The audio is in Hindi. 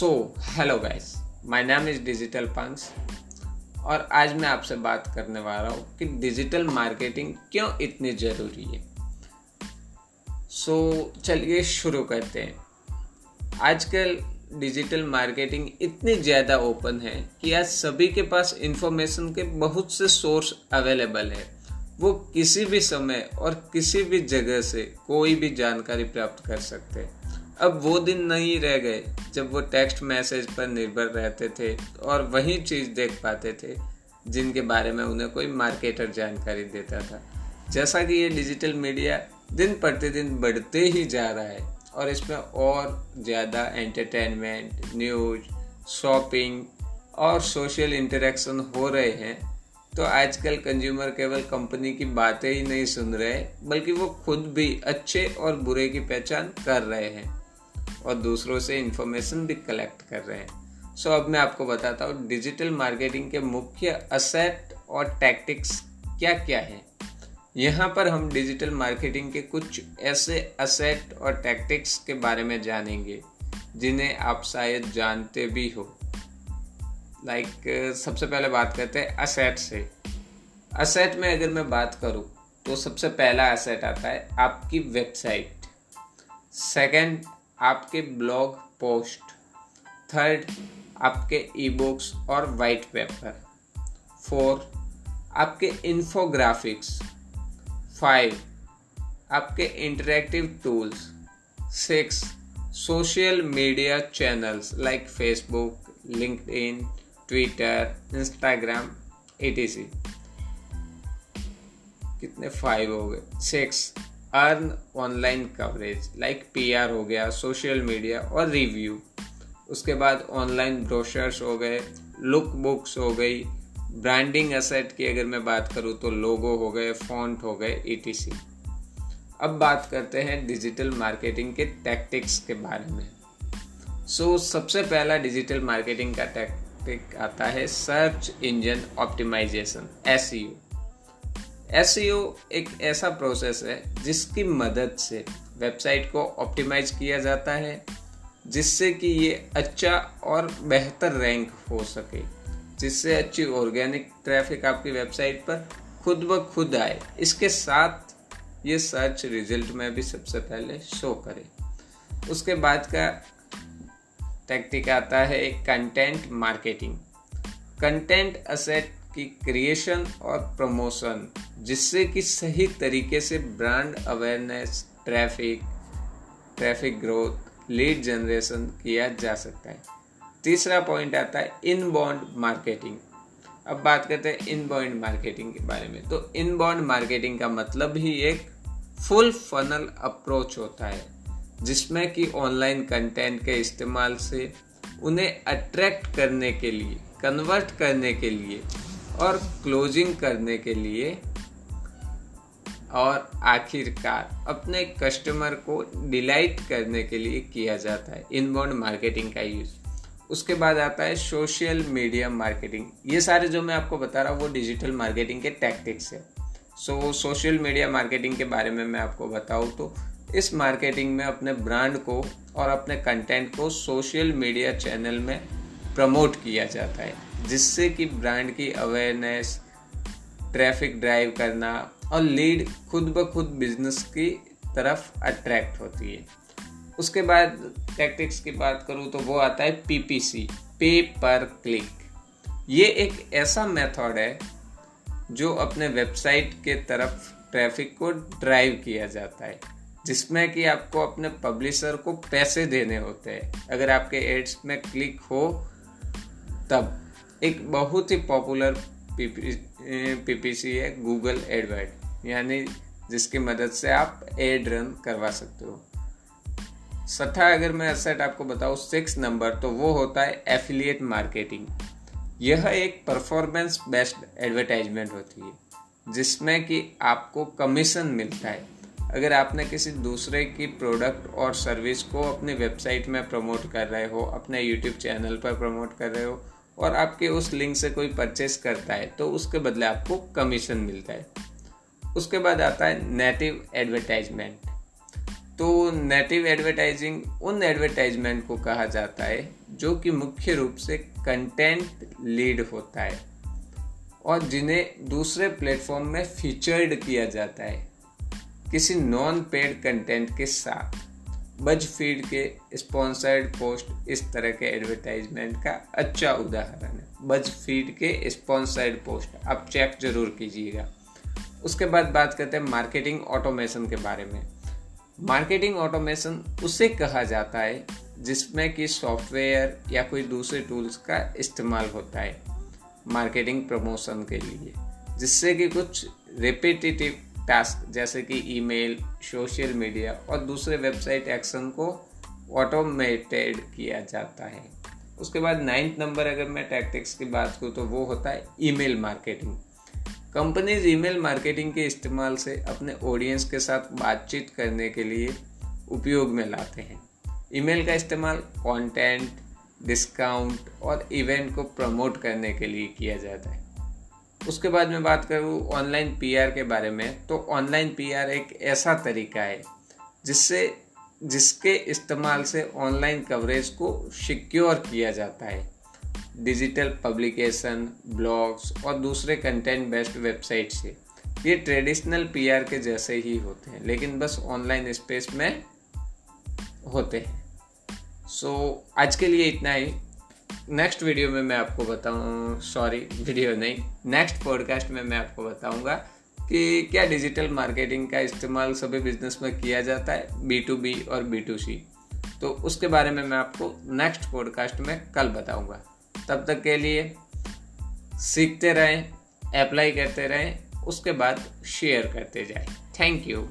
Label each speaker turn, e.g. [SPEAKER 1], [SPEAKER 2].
[SPEAKER 1] So hello guys my name is digital punks और आज मैं आपसे बात करने वाला हूँ कि डिजिटल मार्केटिंग क्यों इतनी ज़रूरी है? सो so, चलिए शुरू करते हैं। आजकल डिजिटल मार्केटिंग इतनी ज़्यादा ओपन है कि आज सभी के पास इंफॉर्मेशन के बहुत से सोर्स अवेलेबल है। वो किसी भी समय और किसी भी जगह से कोई भी जानकारी प्राप्त कर सकते हैं। अब वो दिन नहीं रह गए, जब वो टेक्स्ट मैसेज पर निर्भर रहते थे और वही चीज़ देख पाते थे, जिनके बारे में उन्हें कोई मार्केटर जानकारी देता था। जैसा कि ये डिजिटल मीडिया दिन प्रतिदिन बढ़ते ही जा रहा है और इसमें और ज़्यादा एंटरटेनमेंट न्यूज़ शॉपिंग और सोशल इंटरेक्शन हो रहे हैं। तो आजकल कंज्यूमर केवल कंपनी की बातें ही नहीं सुन रहे, बल्कि वो खुद भी अच्छे और बुरे की पहचान कर रहे हैं। और दूसरों से इंफॉर्मेशन भी कलेक्ट कर रहे हैं। सो so, अब मैं आपको बताता हूँ डिजिटल मार्केटिंग के मुख्य असेट और टैक्टिक्स क्या क्या है। यहाँ पर हम डिजिटल मार्केटिंग के कुछ ऐसे असेट और टैक्टिक्स के बारे में जानेंगे जिन्हें आप शायद जानते भी हो। लाइक like, सबसे पहले बात करते हैं असेट से। असेट में अगर मैं बात करूँ तो सबसे पहला असेट आता है आपकी वेबसाइट सेकंड आपके ब्लॉग पोस्ट थर्ड आपके ई बुक्स और वाइट पेपर फोर आपके इन्फोग्राफिक्स फाइव आपके interactive tools six social media channels like Facebook LinkedIn Twitter Instagram ए कितने फाइव हो गए? Six earn online coverage like PR हो गया सोशल मीडिया और रिव्यू उसके बाद ऑनलाइन ब्रोशर्स हो गए लुक बुक्स हो गई ब्रांडिंग असेट की अगर मैं बात करूँ तो लोगो हो गए फॉन्ट हो गए ई अब बात करते हैं डिजिटल मार्केटिंग के टैक्टिक्स के बारे में. सो so, सबसे पहला डिजिटल मार्केटिंग का टैक्टिक आता है search engine optimisation S S e एक ऐसा प्रोसेस है जिसकी मदद से वेबसाइट को ऑप्टिमाइज किया जाता है, जिससे कि ये अच्छा और बेहतर रैंक हो सके, जिससे अच्छी ऑर्गेनिक ट्रैफ़िक आपकी वेबसाइट पर खुद ब खुद आए। इसके साथ ये सर्च रिज़ल्ट में भी सबसे पहले शो करे। उसके बाद का टेक्टिक आता है कंटेंट मार्केटिंग कंटेंट असेट की क्रिएशन और प्रमोशन जिससे कि सही तरीके से brand awareness traffic traffic growth lead generation किया जा सकता है। तीसरा पॉइंट आता है इन बॉन्ड मार्केटिंग अब बात करते हैं इन बॉन्ड मार्केटिंग के बारे में। तो इन बॉन्ड मार्केटिंग का मतलब ही एक फुल फनल अप्रोच होता है, जिसमें कि ऑनलाइन कंटेंट के इस्तेमाल से उन्हें अट्रैक्ट करने के लिए कन्वर्ट करने के लिए और क्लोजिंग करने के लिए और आखिरकार अपने कस्टमर को डिलाइट करने के लिए किया जाता है इनबाउंड मार्केटिंग का यूज़ उसके बाद आता है सोशल मीडिया मार्केटिंग ये सारे जो मैं आपको बता रहा हूँ, वो डिजिटल मार्केटिंग के टैक्टिक्स है। सो सोशल मीडिया मार्केटिंग के बारे में मैं आपको बताऊँ तो इस मार्केटिंग में अपने ब्रांड को और अपने कंटेंट को सोशल मीडिया चैनल में प्रमोट किया जाता है। जिससे कि ब्रांड की अवेयरनेस ट्रैफ़िक ड्राइव करना और लीड खुद ब खुद बिज़नेस की तरफ़ अट्रैक्ट होती है। उसके बाद टैक्टिक्स की बात करूँ तो वो आता है पीपीसी पे पर क्लिक ये एक ऐसा मेथड है जो अपने वेबसाइट के तरफ़ ट्रैफ़िक को ड्राइव किया जाता है, जिसमें कि आपको अपने पब्लिशर को पैसे देने होते हैं। अगर आपके एड्स में क्लिक हो, तब। एक बहुत ही पॉपुलर पीपीसी है गूगल एडवर्ड यानी जिसकी मदद से आप एड रन करवा सकते हो। सठा अगर मैं असेट आपको बताऊँ सिक्स नंबर तो वो होता है एफिलिएट मार्केटिंग यह एक परफॉर्मेंस बेस्ड एडवर्टाइजमेंट होती है, जिसमें कि आपको कमीशन मिलता है। अगर आपने किसी दूसरे की प्रोडक्ट और सर्विस को अपनी वेबसाइट में प्रमोट कर रहे हो, अपने यूट्यूब चैनल पर प्रमोट कर रहे हो और आपके उस लिंक से कोई परचेस करता है तो उसके बदले आपको कमीशन मिलता है। उसके बाद आता है नेटिव एडवर्टाइजमेंट तो नेटिव एडवर्टाइजिंग उन एडवर्टाइजमेंट को कहा जाता है जो कि मुख्य रूप से कंटेंट लीड होता है और जिन्हें दूसरे प्लेटफॉर्म में फीचर्ड किया जाता है किसी नॉन पेड कंटेंट के साथ। बज फ़ीड के स्पॉन्सर्ड पोस्ट इस तरह के एडवर्टाइजमेंट का अच्छा उदाहरण है। बज फ़ीड के स्पॉन्सर्ड पोस्ट आप चेक ज़रूर कीजिएगा। उसके बाद बात करते हैं मार्केटिंग ऑटोमेशन के बारे में। मार्केटिंग ऑटोमेशन उसे कहा जाता है, जिसमें कि सॉफ्टवेयर या कोई दूसरे टूल्स का इस्तेमाल होता है। मार्केटिंग प्रमोशन के लिए, जिससे कि कुछ रिपीटेटिव टास्क जैसे कि ईमेल, सोशल मीडिया और दूसरे वेबसाइट एक्शन को ऑटोमेटेड किया जाता है। उसके बाद नाइन्थ नंबर अगर मैं टैक्टिक्स की बात करूँ तो वो होता है email marketing companies email marketing के इस्तेमाल से अपने ऑडियंस के साथ बातचीत करने के लिए उपयोग में लाते हैं। ईमेल का इस्तेमाल कंटेंट डिस्काउंट और इवेंट को प्रमोट करने के लिए किया जाता है। उसके बाद मैं बात करूँ ऑनलाइन पीआर के बारे में तो ऑनलाइन पीआर एक ऐसा तरीका है जिससे जिसके इस्तेमाल से ऑनलाइन कवरेज को सिक्योर किया जाता है। डिजिटल पब्लिकेशन ब्लॉग्स और दूसरे कंटेंट बेस्ड वेबसाइट से। ये ट्रेडिशनल पीआर के जैसे ही होते हैं लेकिन बस ऑनलाइन स्पेस में होते हैं। सो so, आज के लिए इतना ही। नेक्स्ट वीडियो में मैं आपको बताऊँ सॉरी वीडियो नहीं नेक्स्ट पॉडकास्ट में मैं आपको बताऊँगा कि क्या डिजिटल मार्केटिंग का इस्तेमाल सभी बिज़नेस में किया जाता है बी टू बी और बी टू सी तो उसके बारे में मैं आपको नेक्स्ट पॉडकास्ट में कल बताऊँगा। तब तक के लिए सीखते रहें अप्लाई करते रहें, उसके बाद शेयर करते जाएँ। Thank you